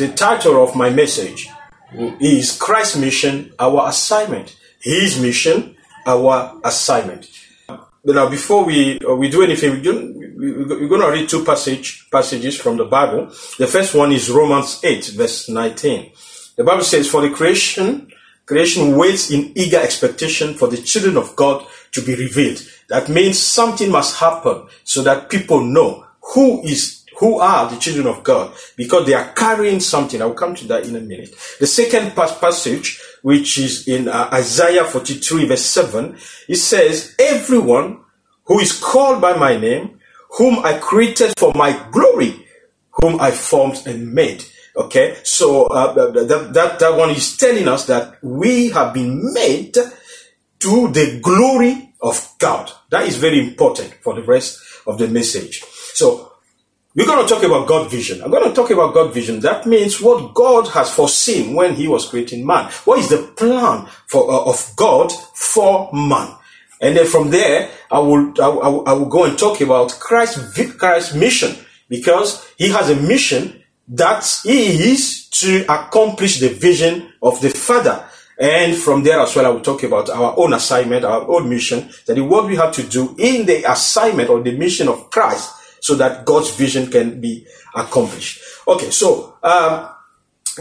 The title of my message is Christ's mission, our assignment. His mission, our assignment. Now, before we uh, we do anything, we do, we're going to read two passage passages from the Bible. The first one is Romans 8, verse 19. The Bible says, "For the creation, creation waits in eager expectation for the children of God to be revealed." That means something must happen so that people know who is who are the children of God because they are carrying something. I'll come to that in a minute. The second passage, which is in uh, Isaiah 43 verse 7, it says, everyone who is called by my name, whom I created for my glory, whom I formed and made. Okay, so uh, that, that, that one is telling us that we have been made to the glory of God. That is very important for the rest of the message. So we're going to talk about God vision. I'm going to talk about God vision. That means what God has foreseen when He was creating man. What is the plan for uh, of God for man? And then from there, I will, I will, I will go and talk about Christ's Christ's mission because He has a mission that is to accomplish the vision of the Father. And from there as well, I will talk about our own assignment, our own mission, that what we have to do in the assignment or the mission of Christ so that God's vision can be accomplished. Okay, so um,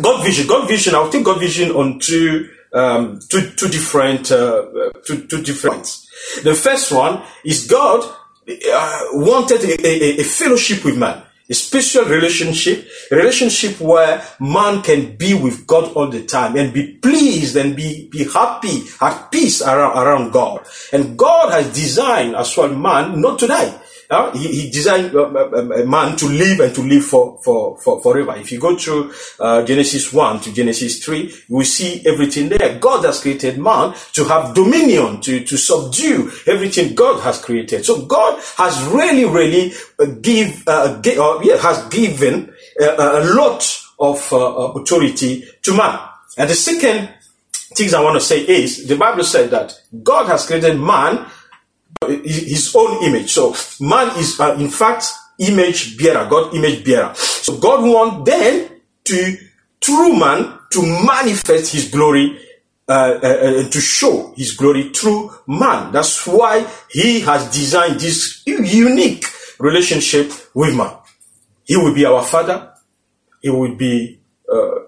God vision, God vision. I'll take God vision on two, um, two, two different, uh, two, two different points. The first one is God uh, wanted a, a, a fellowship with man a special relationship, a relationship where man can be with God all the time and be pleased and be, be happy, at peace around, around God. And God has designed as well man not to die. Uh, he, he, designed uh, a man to live and to live for, for, for forever. If you go through uh, Genesis 1 to Genesis 3, we see everything there. God has created man to have dominion, to, to subdue everything God has created. So God has really, really uh, give, uh, give uh, yeah, has given a, a lot of authority to man. And the second things I want to say is the Bible said that God has created man his own image. So man is uh, in fact image bearer, God image bearer. So God wants then to through man to manifest his glory uh, uh, uh, to show his glory through man. That's why he has designed this unique relationship with man. He will be our father. He will be uh,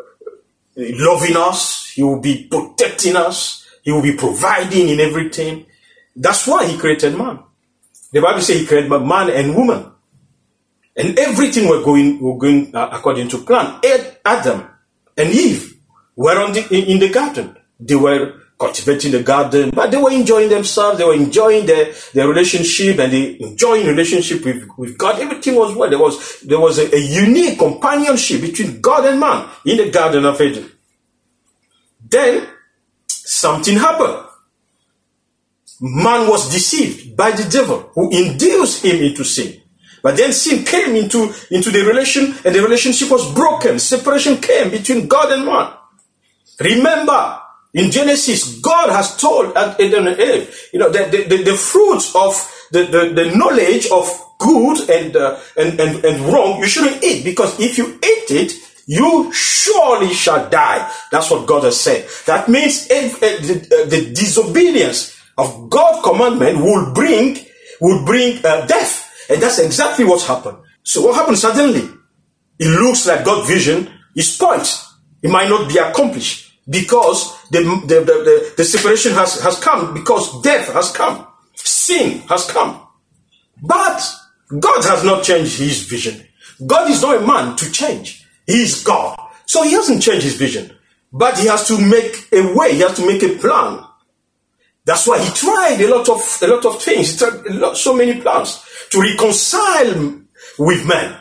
loving us. He will be protecting us. He will be providing in everything. That's why he created man. The Bible says he created man and woman. And everything were going, were going uh, according to plan. Adam and Eve were on the, in, the garden. They were cultivating the garden, but they were enjoying themselves. They were enjoying their, their relationship and they enjoying relationship with, with God. Everything was well. There was, there was a, a unique companionship between God and man in the Garden of Eden. Then something happened man was deceived by the devil who induced him into sin. But then sin came into, into the relation and the relationship was broken. Separation came between God and man. Remember, in Genesis, God has told Adam and Eve, you know, the, the, the, the fruits of the, the, the knowledge of good and, uh, and, and, and wrong, you shouldn't eat because if you eat it, you surely shall die. That's what God has said. That means if, uh, the, uh, the disobedience of God commandment will bring will bring uh, death, and that's exactly what happened. So what happened suddenly? It looks like God's vision is spoiled. It might not be accomplished because the, the, the, the, the separation has, has come, because death has come, sin has come. But God has not changed his vision. God is not a man to change. He is God. So he hasn't changed his vision. But he has to make a way, he has to make a plan that's why he tried a lot of a lot of things. He tried lot, so many plans to reconcile with men,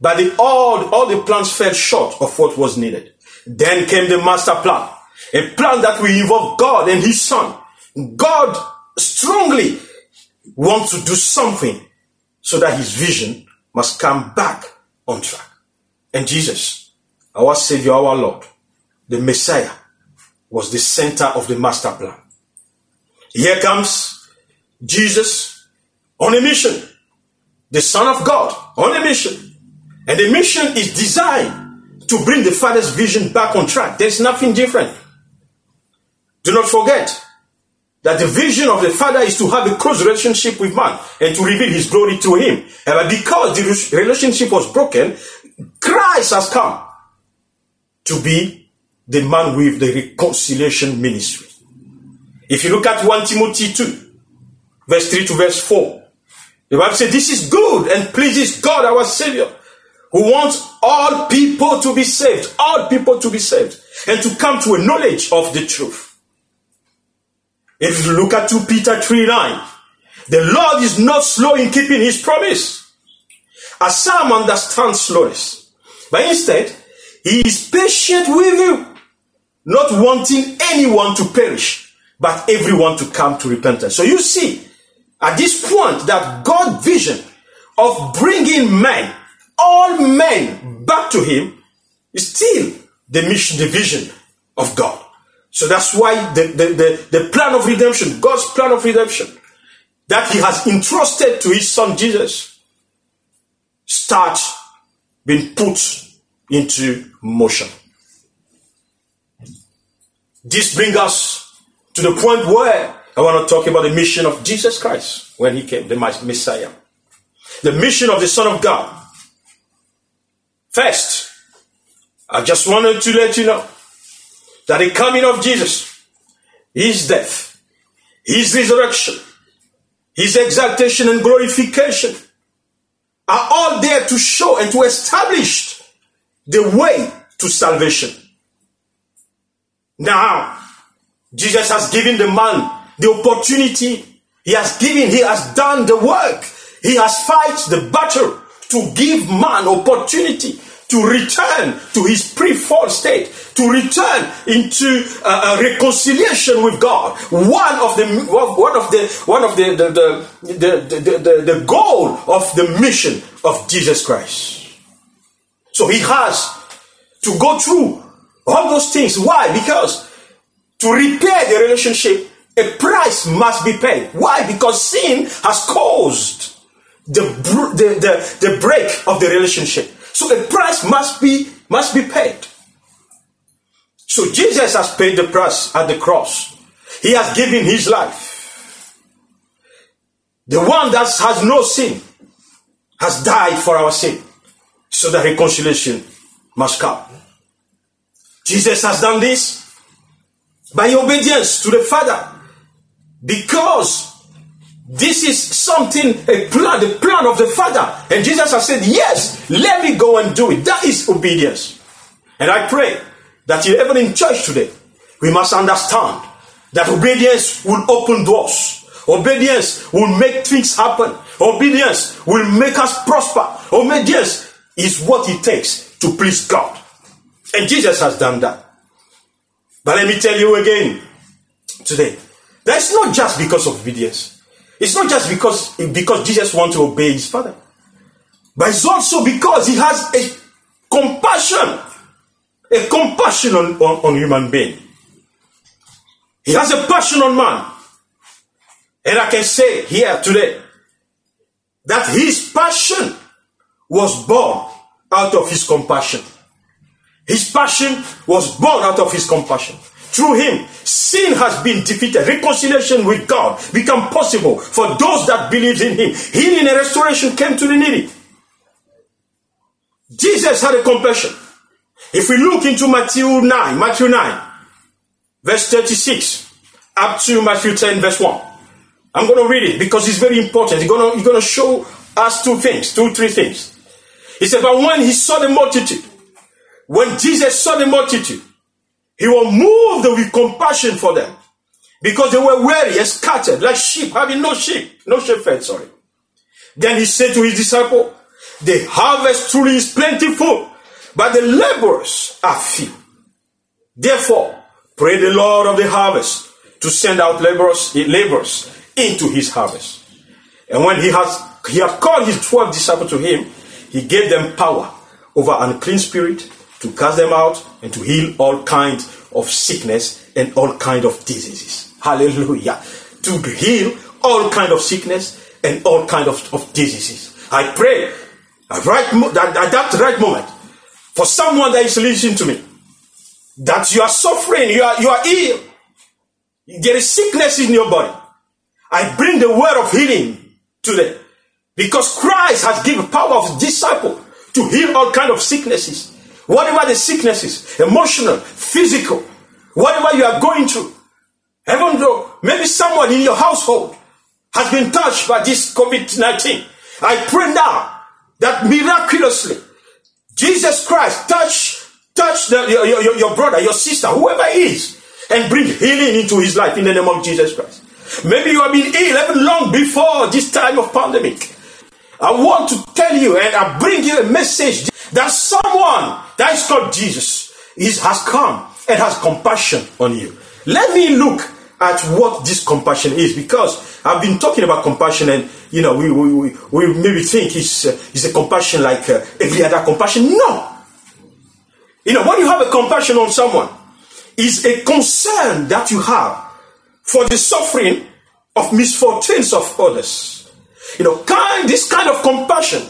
but the, all all the plans fell short of what was needed. Then came the master plan, a plan that will involve God and His Son. God strongly wants to do something so that His vision must come back on track. And Jesus, our Savior, our Lord, the Messiah, was the center of the master plan. Here comes Jesus on a mission, the Son of God on a mission. And the mission is designed to bring the Father's vision back on track. There's nothing different. Do not forget that the vision of the Father is to have a close relationship with man and to reveal his glory to him. And because the relationship was broken, Christ has come to be the man with the reconciliation ministry. If you look at 1 Timothy 2, verse 3 to verse 4, the Bible says, This is good and pleases God our Savior, who wants all people to be saved, all people to be saved, and to come to a knowledge of the truth. If you look at 2 Peter 3 9, the Lord is not slow in keeping his promise, as some understand slowness. But instead, he is patient with you, not wanting anyone to perish, but everyone to come to repentance. So you see, at this point, that God vision of bringing men, all men, back to Him is still the mission, the vision of God. So that's why the, the, the, the plan of redemption, God's plan of redemption, that He has entrusted to His Son Jesus, starts being put into motion. This brings us to the point where I want to talk about the mission of Jesus Christ when He came, the Messiah. The mission of the Son of God. First, I just wanted to let you know that the coming of Jesus, his death, his resurrection, his exaltation and glorification are all there to show and to establish the way to salvation. Now, Jesus has given the man the opportunity. He has given, he has done the work. He has fight the battle to give man opportunity to return to his pre-fall state, to return into uh, a reconciliation with God. One of the one of the one of the the, the, the, the, the, the goal of the mission of Jesus Christ. So he has to go through all those things. Why? Because to repair the relationship, a price must be paid. Why? Because sin has caused the, the, the, the break of the relationship. So a price must be must be paid. So Jesus has paid the price at the cross. He has given his life. The one that has no sin has died for our sin. So that reconciliation must come. Jesus has done this by obedience to the Father because this is something, a plan, the plan of the Father. And Jesus has said, Yes, let me go and do it. That is obedience. And I pray that even in church today, we must understand that obedience will open doors. Obedience will make things happen. Obedience will make us prosper. Obedience is what it takes to please God. And Jesus has done that. But let me tell you again today, that's not just because of obedience. It's not just because, because Jesus wants to obey his father, but it's also because he has a compassion, a compassion on, on, on human being. He has a passion on man. And I can say here today that his passion was born out of his compassion. His passion was born out of his compassion. Through him, sin has been defeated. Reconciliation with God become possible for those that believe in him. Healing and restoration came to the needy. Jesus had a compassion. If we look into Matthew 9, Matthew 9, verse 36, up to Matthew 10, verse 1. I'm going to read it because it's very important. He's going to, he's going to show us two things, two, three things. He said, But when he saw the multitude, when Jesus saw the multitude, he was moved with compassion for them because they were weary and scattered like sheep, having no sheep, no shepherd, sorry. Then he said to his disciple, the harvest truly is plentiful, but the laborers are few. Therefore, pray the Lord of the harvest to send out laborers, laborers into his harvest. And when he has he had called his twelve disciples to him, he gave them power over unclean spirit to cast them out and to heal all kinds of sickness and all kinds of diseases. Hallelujah. To heal all kind of sickness and all kind of, of diseases. I pray at, right, at that right moment for someone that is listening to me, that you are suffering, you are, you are ill, there is sickness in your body. I bring the word of healing to them. Because Christ has given power of disciple to heal all kind of sicknesses. Whatever the sicknesses, emotional, physical, whatever you are going through. Even though maybe someone in your household has been touched by this COVID-19. I pray now that miraculously Jesus Christ touch touch the, your, your, your brother, your sister, whoever is, and bring healing into his life in the name of Jesus Christ. Maybe you have been ill even long before this time of pandemic. I want to tell you and I bring you a message that someone that is called Jesus is, has come and has compassion on you. Let me look at what this compassion is because I've been talking about compassion and you know we, we, we, we maybe think it's, uh, it's a compassion like uh, every other compassion. No. You know, when you have a compassion on someone, is a concern that you have for the suffering of misfortunes of others. You know, kind this kind of compassion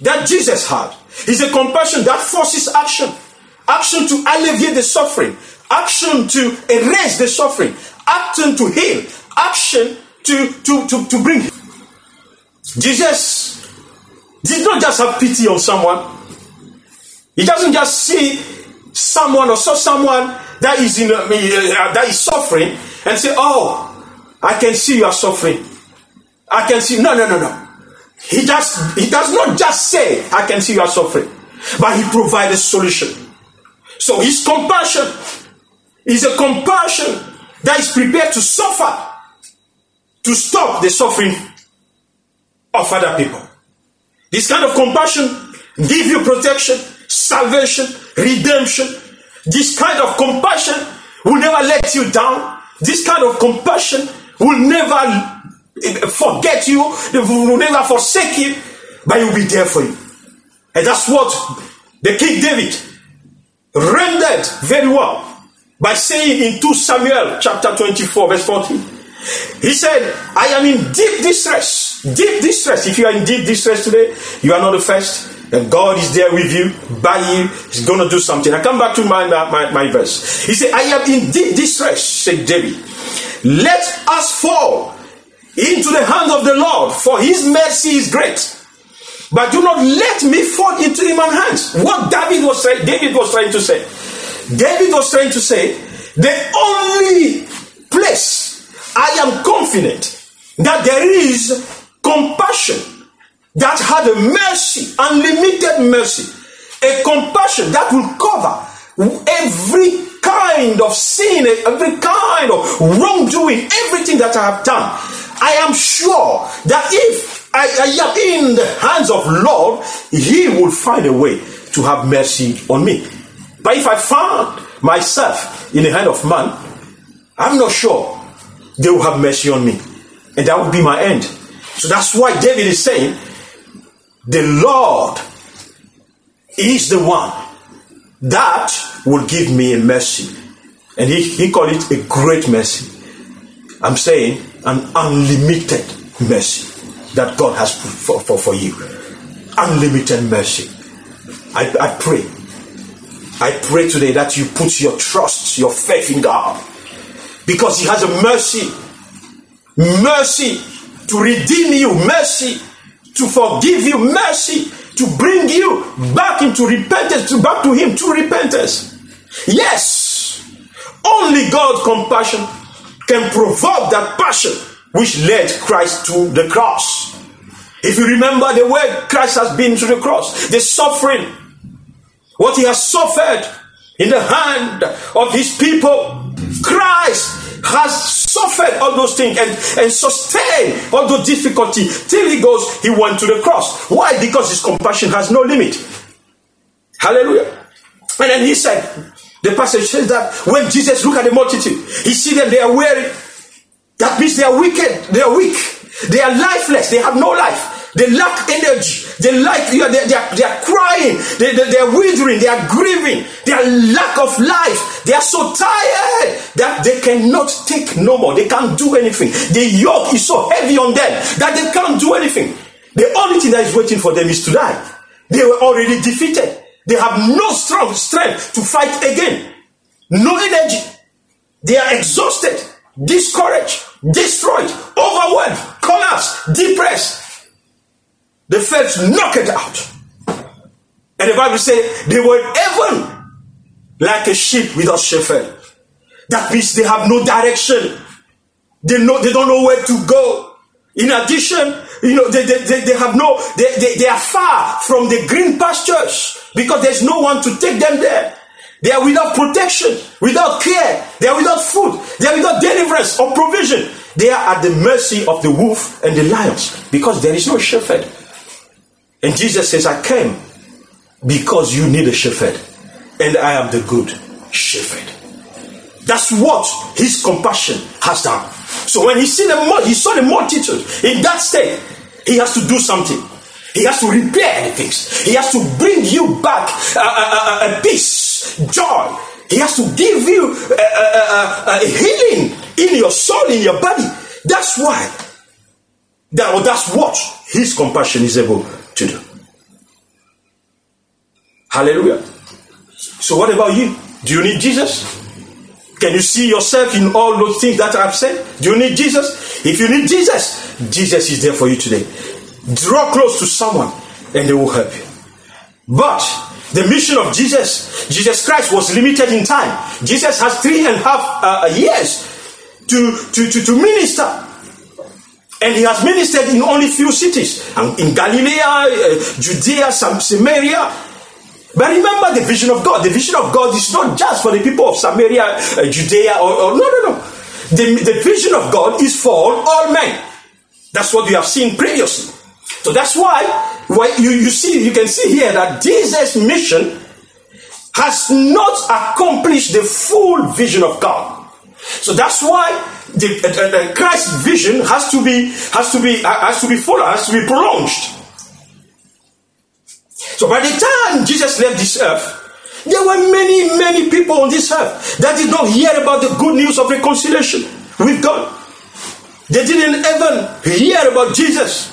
that Jesus had is a compassion that forces action. Action to alleviate the suffering, action to erase the suffering, action to heal, action to, to, to, to bring. Jesus did not just have pity on someone, he doesn't just see someone or saw someone that is in uh, that is suffering and say, "Oh, I can see you are suffering. I can see." No, no, no, no. He just he does not just say, "I can see you are suffering," but he provides a solution. So his compassion is a compassion that is prepared to suffer to stop the suffering of other people. This kind of compassion give you protection, salvation, redemption. This kind of compassion will never let you down. This kind of compassion will never forget you, they will never forsake you, but he will be there for you. And that's what the King David rendered very well by saying in 2 Samuel chapter 24, verse 14. He said, I am in deep distress. Deep distress. If you are in deep distress today, you are not the first. And God is there with you, by you. He's going to do something. I come back to my, my, my verse. He said, I am in deep distress, said David. Let us fall into the hand of the Lord, for his mercy is great. But do not let me fall into human hands. What David was saying, David was trying to say. David was trying to say, the only place I am confident that there is compassion that had a mercy, unlimited mercy, a compassion that will cover every kind of sin, every kind of wrongdoing, everything that I have done. I am sure that if I, I am in the hands of Lord, He will find a way to have mercy on me. But if I found myself in the hand of man, I'm not sure they will have mercy on me. And that would be my end. So that's why David is saying, the Lord is the one that will give me a mercy. And he, he called it a great mercy. I'm saying an unlimited mercy that God has for, for, for you. Unlimited mercy. I, I pray. I pray today that you put your trust, your faith in God. Because He has a mercy. Mercy to redeem you. Mercy to forgive you, mercy to bring you back into repentance, to back to Him, to repentance. Yes, only God's compassion can provoke that passion which led Christ to the cross. If you remember the way Christ has been to the cross, the suffering, what He has suffered in the hand of His people, Christ has suffered all those things and, and sustained all those difficulty till he goes, he went to the cross. Why? Because his compassion has no limit. Hallelujah. And then he said, the passage says that when Jesus looked at the multitude, he see them, they are weary. That means they are wicked, they are weak, they are lifeless, they have no life. They lack energy. They like they are, they are, they are crying. They, they, they are withering. They are grieving. They are lack of life. They are so tired that they cannot take no more. They can't do anything. The yoke is so heavy on them that they can't do anything. The only thing that is waiting for them is to die. They were already defeated. They have no strong strength to fight again. No energy. They are exhausted, discouraged, destroyed, overwhelmed, collapsed, depressed. They felt knocked out. And the Bible says they were even like a sheep without shepherd. That means they have no direction. They know they don't know where to go. In addition, you know, they, they, they, have no, they, they, they are far from the green pastures because there's no one to take them there. They are without protection, without care. They are without food. They are without deliverance or provision. They are at the mercy of the wolf and the lions because there is no shepherd. And Jesus says, I came because you need a shepherd, and I am the good shepherd. That's what his compassion has done. So when he see the he saw the multitude in that state, he has to do something. He has to repair the things. He has to bring you back a, a, a, a peace, joy. He has to give you uh, uh, uh, a, healing in your soul, in your body. That's why. That, that's what his compassion is able to do. Hallelujah. So, what about you? Do you need Jesus? Can you see yourself in all those things that I've said? Do you need Jesus? If you need Jesus, Jesus is there for you today. Draw close to someone and they will help you. But the mission of Jesus, Jesus Christ was limited in time. Jesus has three and a half uh, years to, to, to, to minister. And he has ministered in only few cities. In Galilee, uh, Judea, Samaria, but remember the vision of God. The vision of God is not just for the people of Samaria, uh, Judea, or, or, no, no, no. The, the vision of God is for all men. That's what we have seen previously. So that's why, why you, you see, you can see here that Jesus' mission has not accomplished the full vision of God. So that's why the, uh, uh, Christ's vision has to be has to be uh, has to be full, has to be prolonged. So by the time Jesus left this earth, there were many, many people on this earth that did not hear about the good news of reconciliation with God. They didn't even hear about Jesus,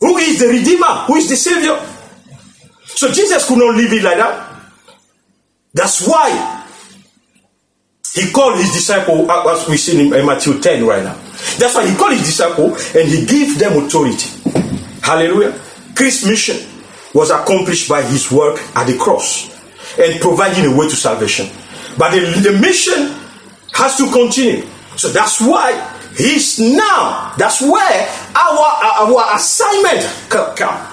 who is the Redeemer, who is the Savior. So Jesus could not leave it like that. That's why he called his disciple, uh, as we see in Matthew 10 right now. That's why he called his disciple and he gave them authority. Hallelujah. Christ's mission was accomplished by his work at the cross and providing a way to salvation. But the, the mission has to continue. So that's why he's now, that's where our, our assignment come.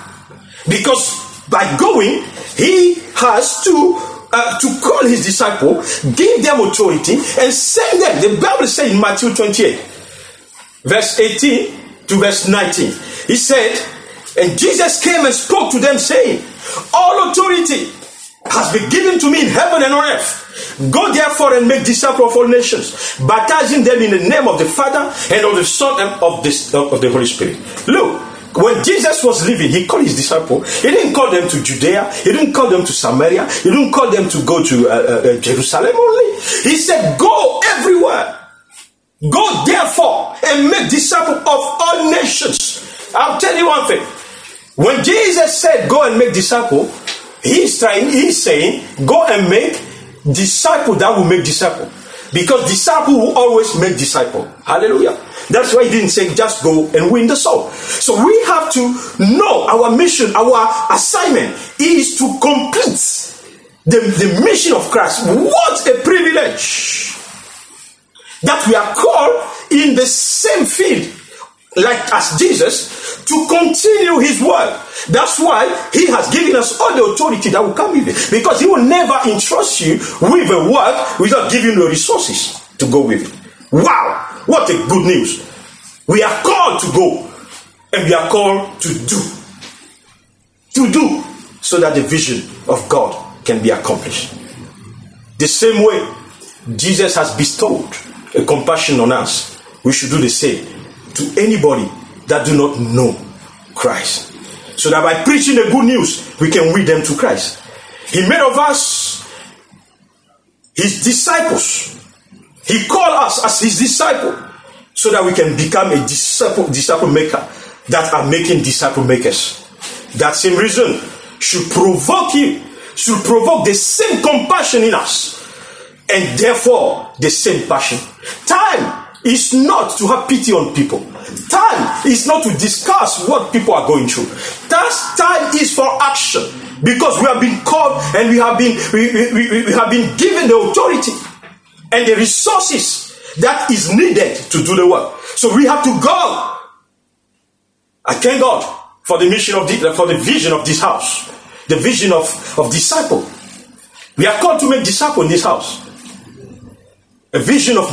Because by going, he has to uh, to call his disciple, give them authority, and send them. The Bible says in Matthew 28, verse 18 to verse 19, he said, and Jesus came and spoke to them, saying, All authority has been given to me in heaven and on earth. Go therefore and make disciples of all nations, baptizing them in the name of the Father and of the Son and of the, of the Holy Spirit. Look, when Jesus was living, he called his disciples. He didn't call them to Judea. He didn't call them to Samaria. He didn't call them to go to uh, uh, uh Jerusalem only. He said, Go everywhere. Go therefore and make disciples of all nations. I'll tell you one thing. When Jesus said, Go and make disciple, he's trying, he's saying, Go and make disciple that will make disciple. Because disciple will always make disciple. Hallelujah. That's why he didn't say just go and win the soul. So we have to know our mission, our assignment is to complete the, the mission of Christ. What a privilege that we are called in the same field like as Jesus, to continue his work. That's why he has given us all the authority that will come with it. Because he will never entrust you with a work without giving you the resources to go with it. Wow! What a good news. We are called to go and we are called to do. To do so that the vision of God can be accomplished. The same way Jesus has bestowed a compassion on us, we should do the same to anybody that do not know Christ. So that by preaching the good news, we can lead them to Christ. He made of us his disciples. He called us as his disciple so that we can become a disciple, disciple maker that are making disciple makers. That same reason should provoke you, should provoke the same compassion in us, and therefore the same passion. Time is not to have pity on people. Time is not to discuss what people are going through. That time is for action because we have been called and we have been we, we, we have been given the authority and the resources that is needed to do the work. So we have to go. I thank God for the mission of the, for the vision of this house, the vision of, of disciple. We are called to make disciple in this house. A vision of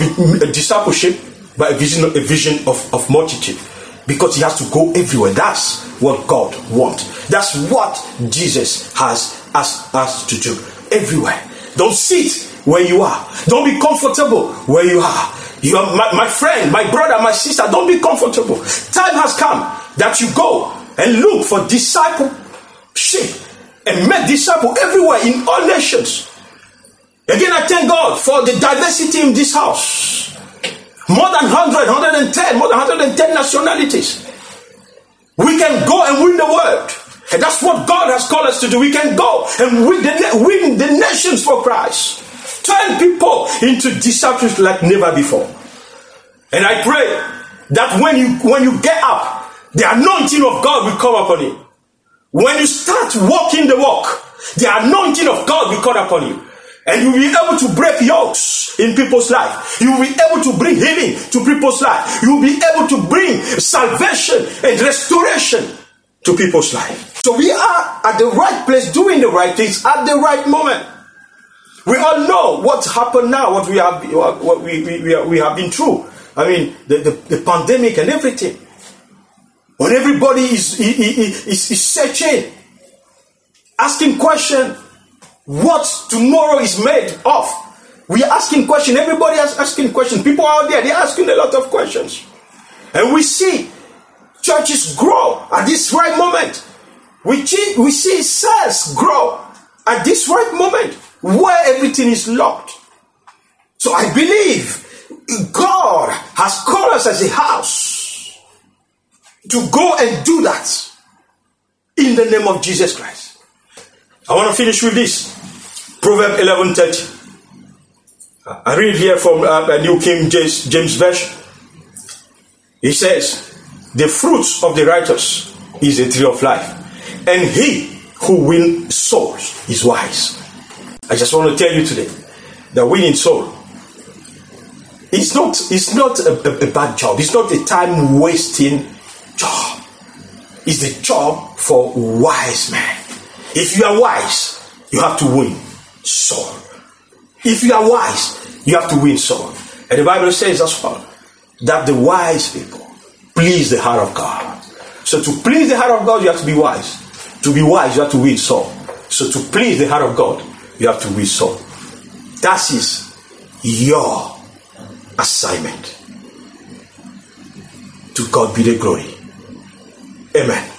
discipleship, but a vision, a vision of, of multitude. Because he has to go everywhere. That's what God wants. That's what Jesus has asked us to do. Everywhere. Don't sit where you are. Don't be comfortable where you are. You are my, my friend, my brother, my sister. Don't be comfortable. Time has come that you go and look for discipleship and make disciples everywhere in all nations. Again, I thank God for the diversity in this house. More than 100, 110, more than 110 nationalities. We can go and win the world. And that's what God has called us to do. We can go and win the, win the nations for Christ. Turn people into disciples like never before. And I pray that when you when you get up, the anointing of God will come upon you. When you start walking the walk, the anointing of God will come upon you. And you'll be able to break yokes in people's life. You'll be able to bring healing to people's life. You'll be able to bring salvation and restoration to people's life. So we are at the right place doing the right things at the right moment. We all know what's happened now, what we have, what we, we, we, have been through. I mean, the, the, the pandemic and everything. When everybody is, is, is searching, asking question, what tomorrow is made of. We are asking question. Everybody is asking questions. People out there, they're asking a lot of questions. And we see churches grow at this right moment. We see, we see cells grow at this right moment where everything is locked. So I believe God has called us as a house to go and do that in the name of Jesus Christ. I want to finish with this. Proverb 11:30. I read here from uh, New King James, James Version. He says, "The fruits of the righteous is a tree of life, and he who wins souls is wise." I just want to tell you today that winning soul it's not it's not a, a, a bad job. It's not a time wasting job. It's the job for wise men. If you are wise, you have to win soul. If you are wise, you have to win soul. And the Bible says as well that the wise people please the heart of God. So to please the heart of God, you have to be wise. To be wise, you have to win soul. So to please the heart of God, you have to whistle. That is your assignment. To God be the glory. Amen.